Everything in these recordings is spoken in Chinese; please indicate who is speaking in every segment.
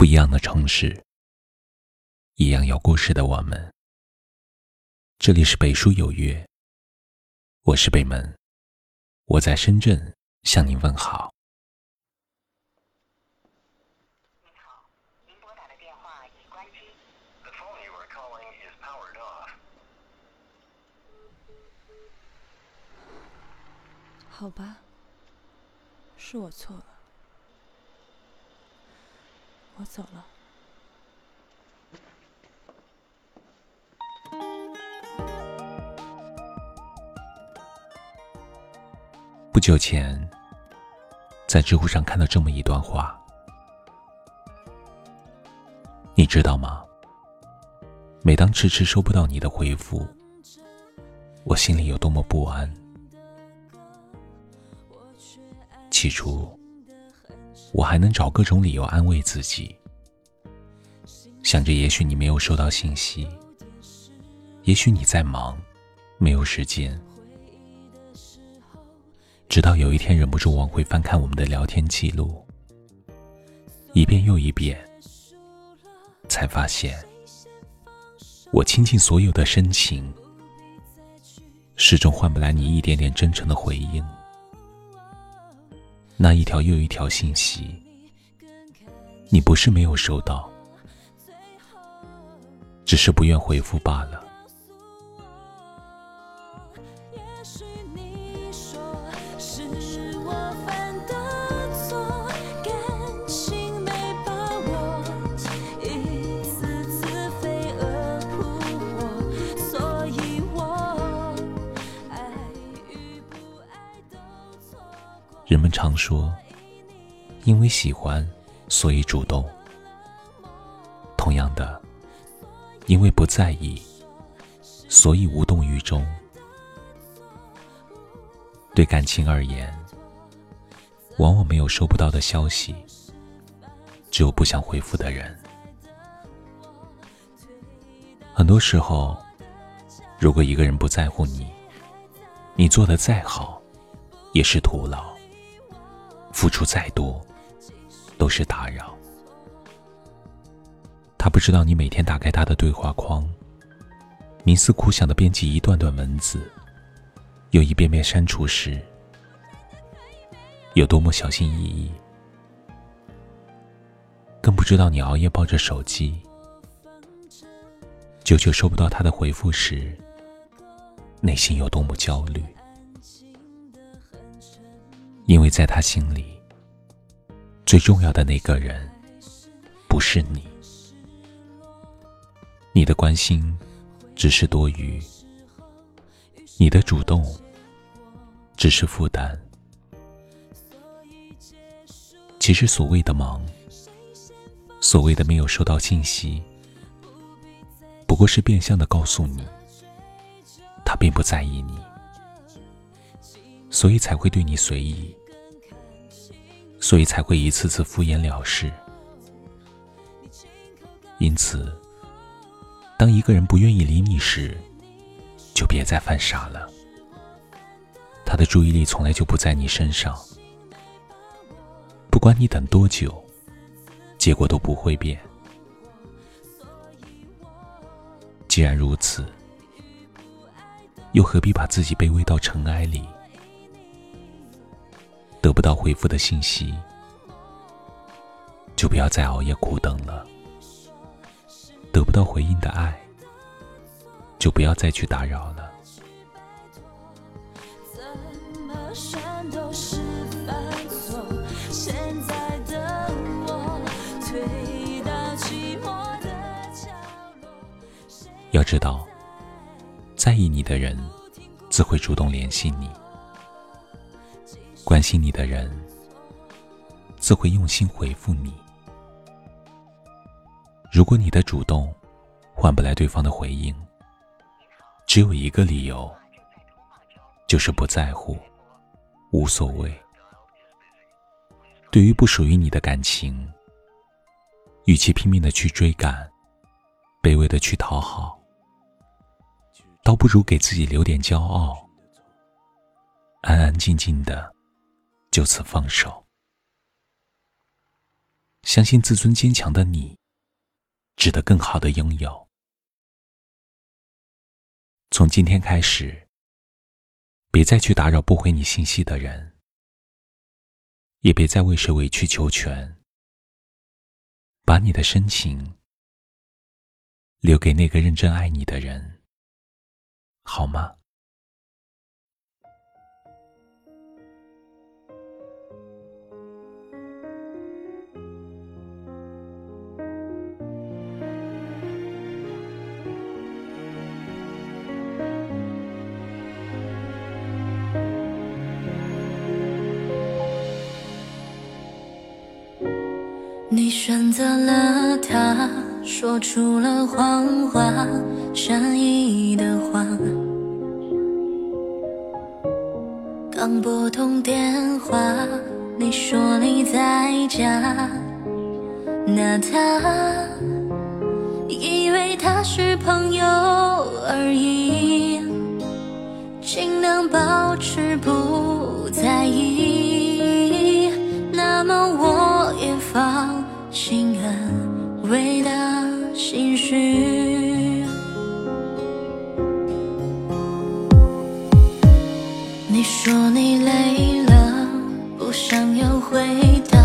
Speaker 1: 不一样的城市，一样有故事的我们。这里是北书有约，我是北门，我在深圳向您问好。
Speaker 2: 您好，您拨打的电话已关机。The phone you are calling is powered off.
Speaker 3: 好吧，是我错了，我走了。
Speaker 1: 不久前，在知乎上看到这么一段话，你知道吗？每当迟迟收不到你的回复，我心里有多么不安。起初，我还能找各种理由安慰自己，想着也许你没有收到信息，也许你在忙，没有时间。直到有一天忍不住往回翻看我们的聊天记录，一遍又一遍，才发现，我倾尽所有的深情，始终换不来你一点点真诚的回应。那一条又一条信息，你不是没有收到，只是不愿回复罢了。人们常说，因为喜欢，所以主动。同样的，因为不在意，所以无动于衷。对感情而言，往往没有收不到的消息，只有不想回复的人。很多时候，如果一个人不在乎你，你做的再好，也是徒劳。付出再多，都是打扰。他不知道你每天打开他的对话框，冥思苦想的编辑一段段文字，又一遍遍删除时，有多么小心翼翼。更不知道你熬夜抱着手机，久久收不到他的回复时，内心有多么焦虑。因为在他心里，最重要的那个人不是你，你的关心只是多余，你的主动只是负担。其实所谓的忙，所谓的没有收到信息，不过是变相的告诉你，他并不在意你，所以才会对你随意。所以才会一次次敷衍了事。因此，当一个人不愿意理你时，就别再犯傻了。他的注意力从来就不在你身上，不管你等多久，结果都不会变。既然如此，又何必把自己卑微到尘埃里？得不到回复的信息，就不要再熬夜苦等了；得不到回应的爱，就不要再去打扰了。
Speaker 3: 怎么选都是犯错，现在的我退到寂寞的角落。
Speaker 1: 要知道，在意你的人，自会主动联系你。关心你的人，自会用心回复你。如果你的主动换不来对方的回应，只有一个理由，就是不在乎，无所谓。对于不属于你的感情，与其拼命的去追赶，卑微的去讨好，倒不如给自己留点骄傲，安安静静的。就此放手。相信自尊坚强的你，值得更好的拥有。从今天开始，别再去打扰不回你信息的人，也别再为谁委曲求全。把你的深情留给那个认真爱你的人，好吗？
Speaker 3: 选择了他，说出了谎话，善意的谎。刚拨通电话，你说你在家，那他以为他是朋友而已，尽量保持不在意。心绪。你说你累了，不想要回答，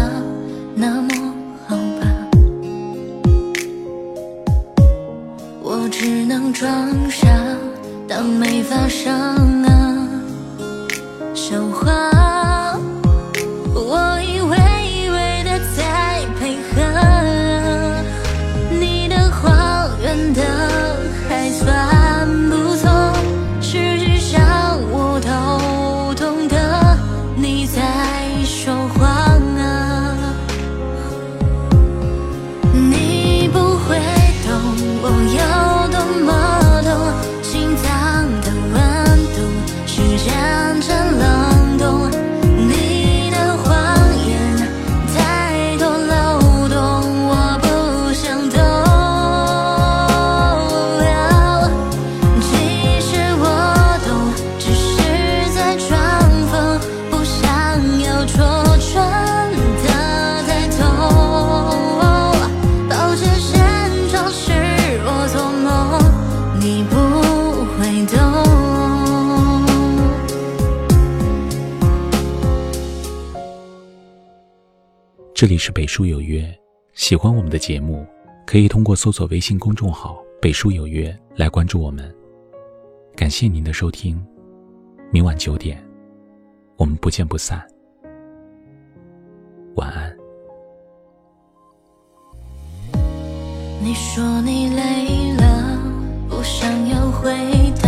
Speaker 3: 那么好吧，我只能装傻，当没发生啊，笑话。
Speaker 1: 这里是北书有约，喜欢我们的节目，可以通过搜索微信公众号“北书有约”来关注我们。感谢您的收听，明晚九点，我们不见不散。晚安。
Speaker 3: 你说你累了，不想要回答。